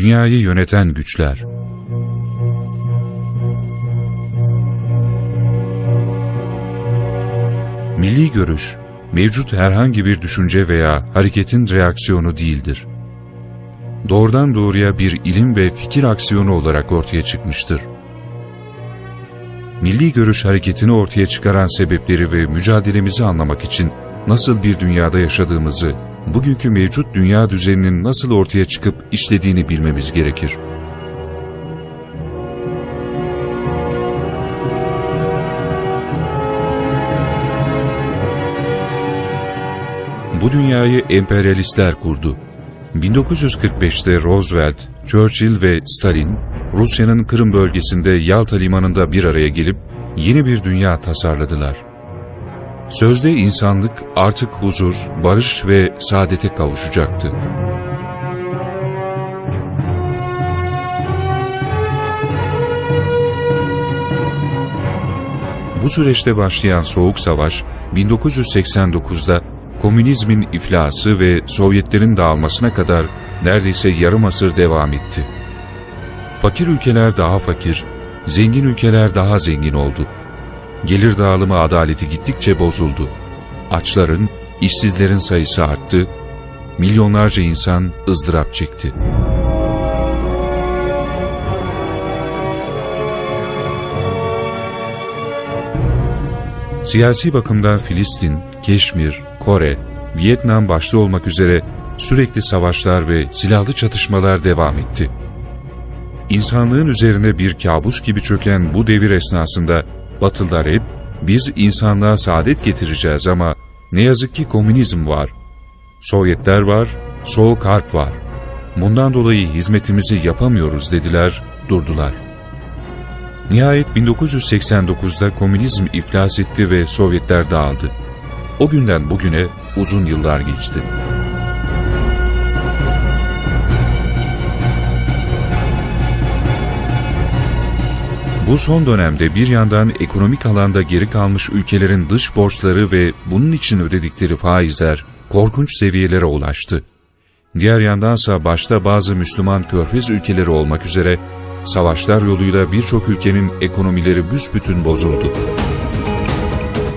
Dünyayı yöneten güçler Milli görüş, mevcut herhangi bir düşünce veya hareketin reaksiyonu değildir. Doğrudan doğruya bir ilim ve fikir aksiyonu olarak ortaya çıkmıştır. Milli görüş hareketini ortaya çıkaran sebepleri ve mücadelemizi anlamak için nasıl bir dünyada yaşadığımızı, bugünkü mevcut dünya düzeninin nasıl ortaya çıkıp işlediğini bilmemiz gerekir. Bu dünyayı emperyalistler kurdu. 1945'te Roosevelt, Churchill ve Stalin, Rusya'nın Kırım bölgesinde Yalta limanında bir araya gelip yeni bir dünya tasarladılar. Sözde insanlık artık huzur, barış ve saadete kavuşacaktı. Bu süreçte başlayan Soğuk Savaş, 1989'da komünizmin iflası ve Sovyetlerin dağılmasına kadar neredeyse yarım asır devam etti. Fakir ülkeler daha fakir, zengin ülkeler daha zengin oldu. Gelir dağılımı adaleti gittikçe bozuldu. Açların, işsizlerin sayısı arttı, milyonlarca insan ızdırap çekti. Siyasi bakımdan Filistin, Keşmir, Kore, Vietnam başta olmak üzere sürekli savaşlar ve silahlı çatışmalar devam etti. İnsanlığın üzerine bir kabus gibi çöken bu devir esnasında Batılılar hep biz insanlığa saadet getireceğiz ama ne yazık ki komünizm var. Sovyetler var, soğuk harp var. Bundan dolayı hizmetimizi yapamıyoruz dediler, durdular. Nihayet 1989'da komünizm iflas etti ve Sovyetler dağıldı. O günden bugüne uzun yıllar geçti. Bu son dönemde bir yandan ekonomik alanda geri kalmış ülkelerin dış borçları ve bunun için ödedikleri faizler korkunç seviyelere ulaştı. Diğer yandansa başta bazı Müslüman körfez ülkeleri olmak üzere savaşlar yoluyla birçok ülkenin ekonomileri büsbütün bozuldu.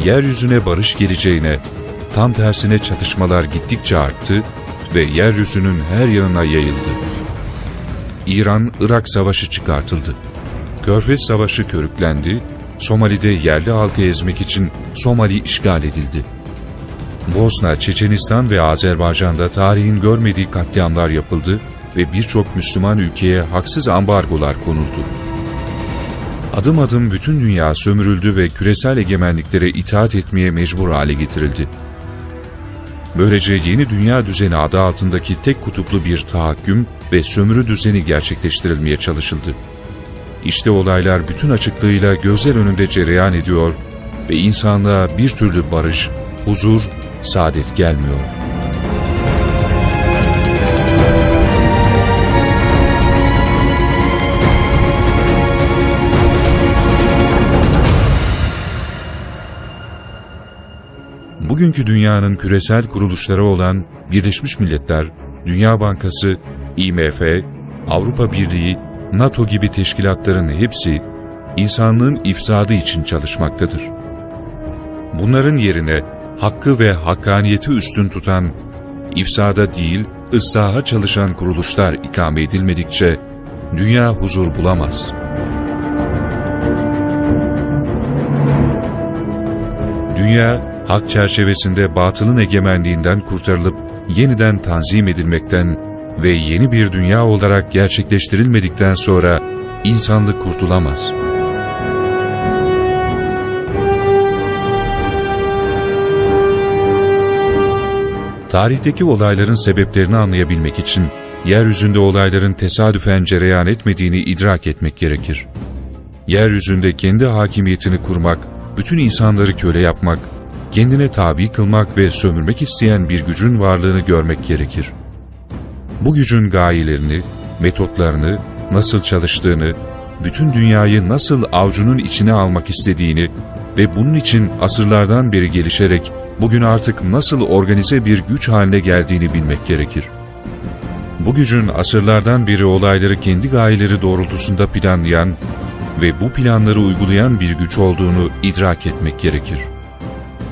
Yeryüzüne barış geleceğine, tam tersine çatışmalar gittikçe arttı ve yeryüzünün her yanına yayıldı. İran-Irak savaşı çıkartıldı. Körfez Savaşı körüklendi, Somali'de yerli halkı ezmek için Somali işgal edildi. Bosna, Çeçenistan ve Azerbaycan'da tarihin görmediği katliamlar yapıldı ve birçok Müslüman ülkeye haksız ambargolar konuldu. Adım adım bütün dünya sömürüldü ve küresel egemenliklere itaat etmeye mecbur hale getirildi. Böylece yeni dünya düzeni adı altındaki tek kutuplu bir tahakküm ve sömürü düzeni gerçekleştirilmeye çalışıldı. İşte olaylar bütün açıklığıyla gözler önünde cereyan ediyor ve insanlığa bir türlü barış, huzur, saadet gelmiyor. Bugünkü dünyanın küresel kuruluşları olan Birleşmiş Milletler, Dünya Bankası, IMF, Avrupa Birliği NATO gibi teşkilatların hepsi insanlığın ifsadı için çalışmaktadır. Bunların yerine hakkı ve hakkaniyeti üstün tutan, ifsada değil ıslaha çalışan kuruluşlar ikame edilmedikçe dünya huzur bulamaz. Dünya, hak çerçevesinde batılın egemenliğinden kurtarılıp yeniden tanzim edilmekten ve yeni bir dünya olarak gerçekleştirilmedikten sonra insanlık kurtulamaz. Tarihteki olayların sebeplerini anlayabilmek için yeryüzünde olayların tesadüfen cereyan etmediğini idrak etmek gerekir. Yeryüzünde kendi hakimiyetini kurmak, bütün insanları köle yapmak, kendine tabi kılmak ve sömürmek isteyen bir gücün varlığını görmek gerekir. Bu gücün gayelerini, metotlarını, nasıl çalıştığını, bütün dünyayı nasıl avcunun içine almak istediğini ve bunun için asırlardan beri gelişerek bugün artık nasıl organize bir güç haline geldiğini bilmek gerekir. Bu gücün asırlardan beri olayları kendi gayeleri doğrultusunda planlayan ve bu planları uygulayan bir güç olduğunu idrak etmek gerekir.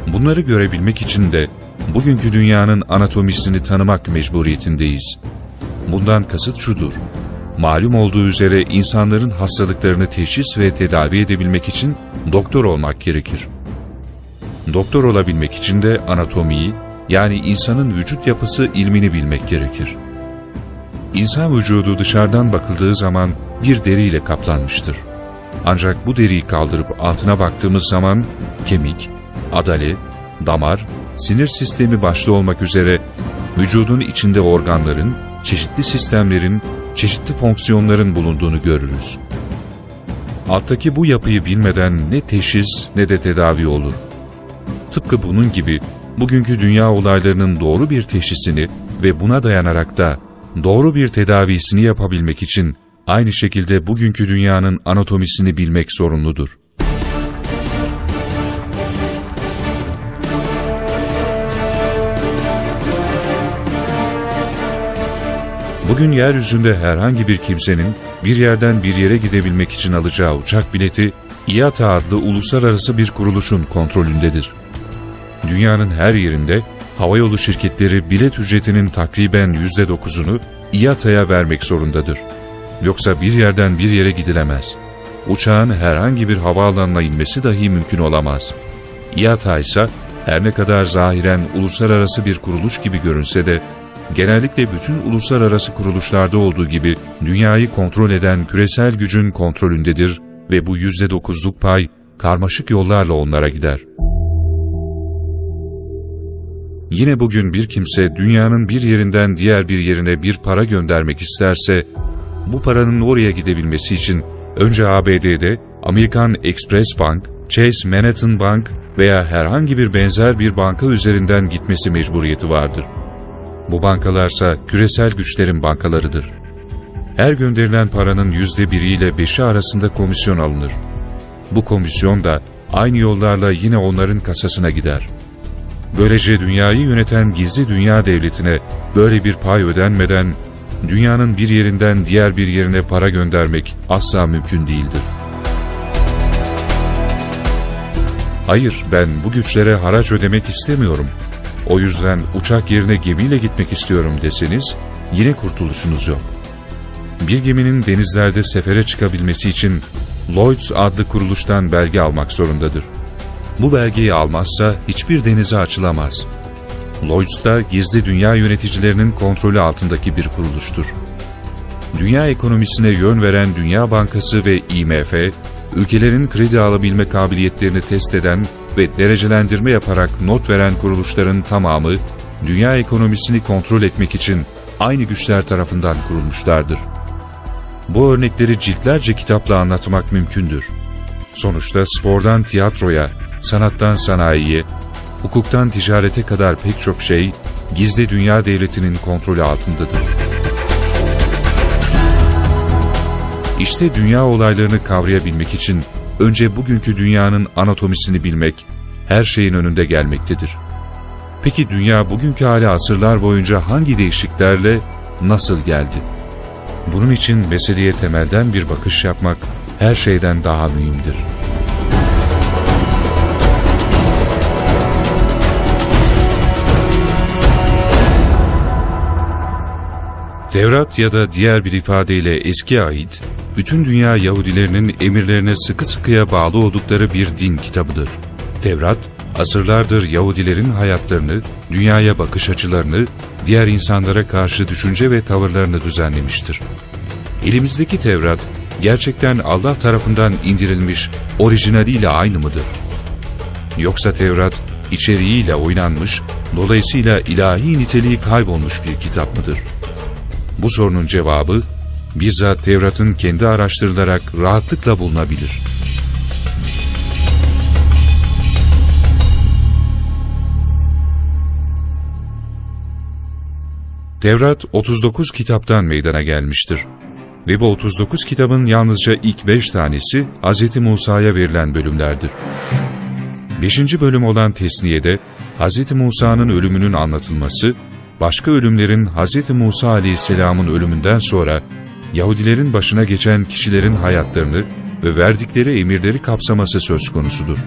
Bunları görebilmek için de bugünkü dünyanın anatomisini tanımak mecburiyetindeyiz. Bundan kasıt şudur. Malum olduğu üzere insanların hastalıklarını teşhis ve tedavi edebilmek için doktor olmak gerekir. Doktor olabilmek için de anatomiyi, yani insanın vücut yapısı ilmini bilmek gerekir. İnsan vücudu dışarıdan bakıldığı zaman bir deriyle kaplanmıştır. Ancak bu deriyi kaldırıp altına baktığımız zaman kemik, adale, damar, sinir sistemi başta olmak üzere vücudun içinde organların, çeşitli sistemlerin, çeşitli fonksiyonların bulunduğunu görürüz. Alttaki bu yapıyı bilmeden ne teşhis ne de tedavi olur. Tıpkı bunun gibi bugünkü dünya olaylarının doğru bir teşhisini ve buna dayanarak da doğru bir tedavisini yapabilmek için aynı şekilde bugünkü dünyanın anatomisini bilmek zorunludur. Bugün yeryüzünde herhangi bir kimsenin bir yerden bir yere gidebilmek için alacağı uçak bileti IATA adlı uluslararası bir kuruluşun kontrolündedir. Dünyanın her yerinde havayolu şirketleri bilet ücretinin takriben %9'unu IATA'ya vermek zorundadır. Yoksa bir yerden bir yere gidilemez. Uçağın herhangi bir havaalanına inmesi dahi mümkün olamaz. IATA ise her ne kadar zahiren uluslararası bir kuruluş gibi görünse de genellikle bütün uluslararası kuruluşlarda olduğu gibi dünyayı kontrol eden küresel gücün kontrolündedir ve bu %9'luk pay karmaşık yollarla onlara gider. Yine bugün bir kimse dünyanın bir yerinden diğer bir yerine bir para göndermek isterse, bu paranın oraya gidebilmesi için önce ABD'de Amerikan Express Bank, Chase Manhattan Bank veya herhangi bir benzer bir banka üzerinden gitmesi mecburiyeti vardır. Bu bankalarsa küresel güçlerin bankalarıdır. Her gönderilen paranın yüzde biriyle beşi arasında komisyon alınır. Bu komisyon da aynı yollarla yine onların kasasına gider. Böylece dünyayı yöneten gizli dünya devletine böyle bir pay ödenmeden dünyanın bir yerinden diğer bir yerine para göndermek asla mümkün değildir. Hayır ben bu güçlere haraç ödemek istemiyorum. O yüzden uçak yerine gemiyle gitmek istiyorum deseniz yine kurtuluşunuz yok. Bir geminin denizlerde sefere çıkabilmesi için Lloyds adlı kuruluştan belge almak zorundadır. Bu belgeyi almazsa hiçbir denize açılamaz. Lloyds da gizli dünya yöneticilerinin kontrolü altındaki bir kuruluştur. Dünya ekonomisine yön veren Dünya Bankası ve IMF, ülkelerin kredi alabilme kabiliyetlerini test eden ve derecelendirme yaparak not veren kuruluşların tamamı, dünya ekonomisini kontrol etmek için aynı güçler tarafından kurulmuşlardır. Bu örnekleri ciltlerce kitapla anlatmak mümkündür. Sonuçta spordan tiyatroya, sanattan sanayiye, hukuktan ticarete kadar pek çok şey, gizli dünya devletinin kontrolü altındadır. İşte dünya olaylarını kavrayabilmek için önce bugünkü dünyanın anatomisini bilmek, her şeyin önünde gelmektedir. Peki dünya bugünkü hali asırlar boyunca hangi değişikliklerle nasıl geldi? Bunun için meseleye temelden bir bakış yapmak her şeyden daha mühimdir. Tevrat ya da diğer bir ifadeyle eski ait, bütün dünya Yahudilerinin emirlerine sıkı sıkıya bağlı oldukları bir din kitabıdır. Tevrat, asırlardır Yahudilerin hayatlarını, dünyaya bakış açılarını, diğer insanlara karşı düşünce ve tavırlarını düzenlemiştir. Elimizdeki Tevrat, gerçekten Allah tarafından indirilmiş orijinaliyle aynı mıdır? Yoksa Tevrat, içeriğiyle oynanmış, dolayısıyla ilahi niteliği kaybolmuş bir kitap mıdır? Bu sorunun cevabı, bizzat Tevrat'ın kendi araştırılarak rahatlıkla bulunabilir. Tevrat 39 kitaptan meydana gelmiştir. Ve bu 39 kitabın yalnızca ilk 5 tanesi Hz. Musa'ya verilen bölümlerdir. 5. bölüm olan Tesniye'de Hz. Musa'nın ölümünün anlatılması, başka ölümlerin Hz. Musa aleyhisselamın ölümünden sonra Yahudilerin başına geçen kişilerin hayatlarını ve verdikleri emirleri kapsaması söz konusudur.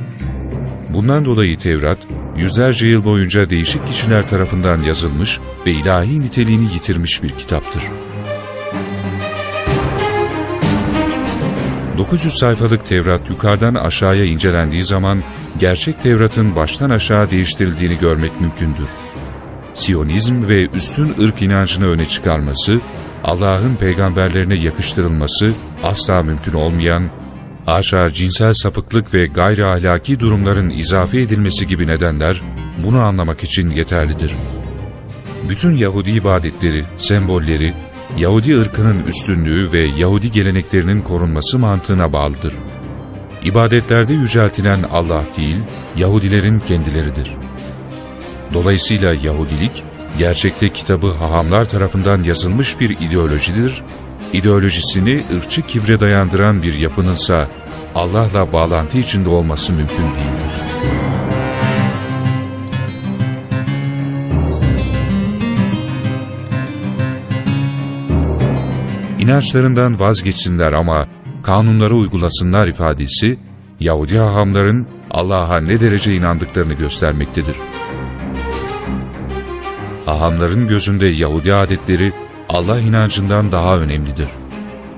Bundan dolayı Tevrat, yüzlerce yıl boyunca değişik kişiler tarafından yazılmış ve ilahi niteliğini yitirmiş bir kitaptır. 900 sayfalık Tevrat yukarıdan aşağıya incelendiği zaman gerçek Tevrat'ın baştan aşağı değiştirildiğini görmek mümkündür. Siyonizm ve üstün ırk inancını öne çıkarması, Allah'ın peygamberlerine yakıştırılması asla mümkün olmayan, haşa cinsel sapıklık ve gayri ahlaki durumların izafe edilmesi gibi nedenler bunu anlamak için yeterlidir. Bütün Yahudi ibadetleri, sembolleri, Yahudi ırkının üstünlüğü ve Yahudi geleneklerinin korunması mantığına bağlıdır. İbadetlerde yüceltilen Allah değil, Yahudilerin kendileridir. Dolayısıyla Yahudilik, gerçekte kitabı hahamlar tarafından yazılmış bir ideolojidir, ideolojisini ırkçı kibre dayandıran bir yapınınsa Allah'la bağlantı içinde olması mümkün değildir. İnançlarından vazgeçsinler ama kanunları uygulasınlar ifadesi, Yahudi hahamların Allah'a ne derece inandıklarını göstermektedir. Hahamların gözünde Yahudi adetleri Allah inancından daha önemlidir.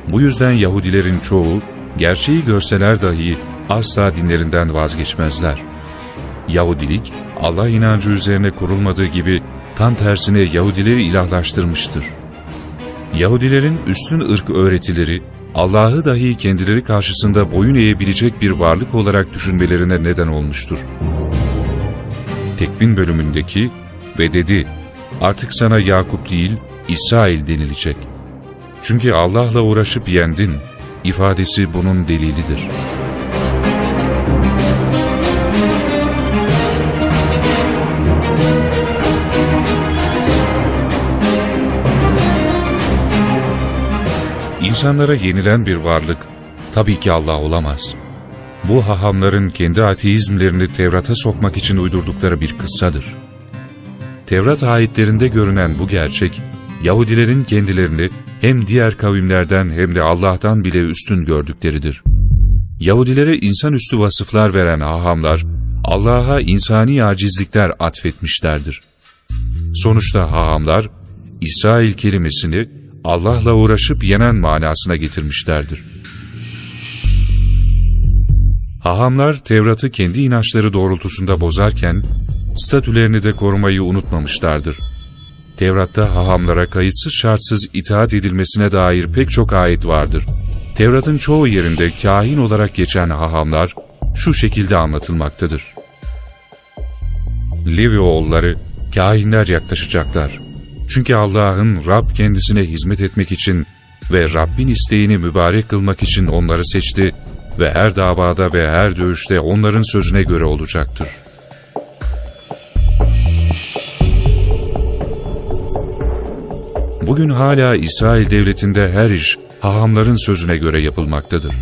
Bu yüzden Yahudilerin çoğu, gerçeği görseler dahi asla dinlerinden vazgeçmezler. Yahudilik, Allah inancı üzerine kurulmadığı gibi tam tersine Yahudileri ilahlaştırmıştır. Yahudilerin üstün ırk öğretileri, Allah'ı dahi kendileri karşısında boyun eğebilecek bir varlık olarak düşünmelerine neden olmuştur. Tekvin bölümündeki ve dedi, artık sana Yakup değil, İsrail denilecek. Çünkü Allah'la uğraşıp yendin, ifadesi bunun delilidir. İnsanlara yenilen bir varlık tabii ki Allah olamaz. Bu hahamların kendi ateizmlerini Tevrat'a sokmak için uydurdukları bir kıssadır. Tevrat ayetlerinde görünen bu gerçek, Yahudilerin kendilerini hem diğer kavimlerden hem de Allah'tan bile üstün gördükleridir. Yahudilere insanüstü vasıflar veren hahamlar, Allah'a insani acizlikler atfetmişlerdir. Sonuçta hahamlar, İsrail kelimesini Allah'la uğraşıp yenen manasına getirmişlerdir. Hahamlar Tevrat'ı kendi inançları doğrultusunda bozarken, statülerini de korumayı unutmamışlardır. Tevrat'ta hahamlara kayıtsız şartsız itaat edilmesine dair pek çok ayet vardır. Tevrat'ın çoğu yerinde kahin olarak geçen hahamlar şu şekilde anlatılmaktadır. Levi oğulları kahinler yaklaşacaklar. Çünkü Allah'ın Rab kendisine hizmet etmek için ve Rabbin isteğini mübarek kılmak için onları seçti ve her davada ve her dövüşte onların sözüne göre olacaktır. Bugün hala İsrail devletinde her iş hahamların sözüne göre yapılmaktadır.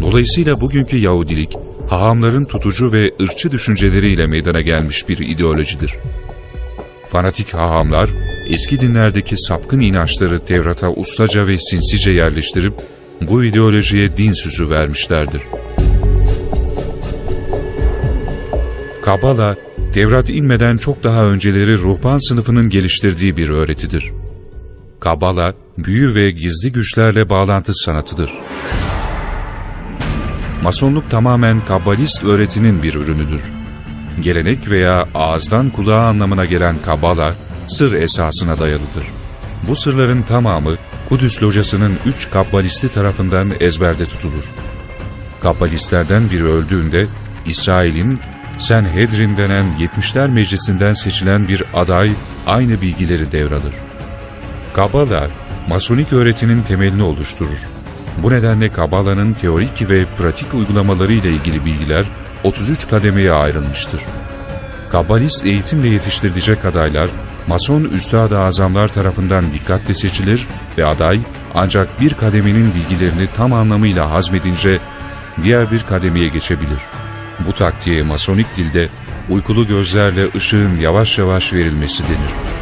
Dolayısıyla bugünkü Yahudilik, hahamların tutucu ve ırkçı düşünceleriyle meydana gelmiş bir ideolojidir. Fanatik hahamlar, eski dinlerdeki sapkın inançları Tevrat'a ustaca ve sinsice yerleştirip, bu ideolojiye din süsü vermişlerdir. Kabala, Tevrat inmeden çok daha önceleri ruhban sınıfının geliştirdiği bir öğretidir. Kabala, büyü ve gizli güçlerle bağlantı sanatıdır. Masonluk tamamen kabbalist öğretinin bir ürünüdür. Gelenek veya ağızdan kulağa anlamına gelen kabala, sır esasına dayalıdır. Bu sırların tamamı Kudüs locasının üç kabbalisti tarafından ezberde tutulur. Kabbalistlerden biri öldüğünde İsrail'in Senhedrin denen 70'ler meclisinden seçilen bir aday aynı bilgileri devralır. Kabala, Masonik öğretinin temelini oluşturur. Bu nedenle Kabala'nın teorik ve pratik uygulamaları ile ilgili bilgiler 33 kademeye ayrılmıştır. Kabbalist eğitimle yetiştirilecek adaylar, Mason Üstad-ı Azamlar tarafından dikkatle seçilir ve aday ancak bir kademenin bilgilerini tam anlamıyla hazmedince diğer bir kademeye geçebilir. Bu taktiğe Masonik dilde uykulu gözlerle ışığın yavaş yavaş verilmesi denir.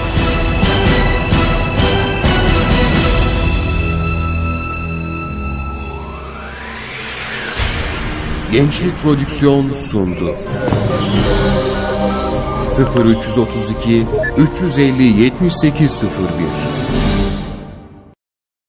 Gençlik Prodüksiyon sundu. 0332 350 7801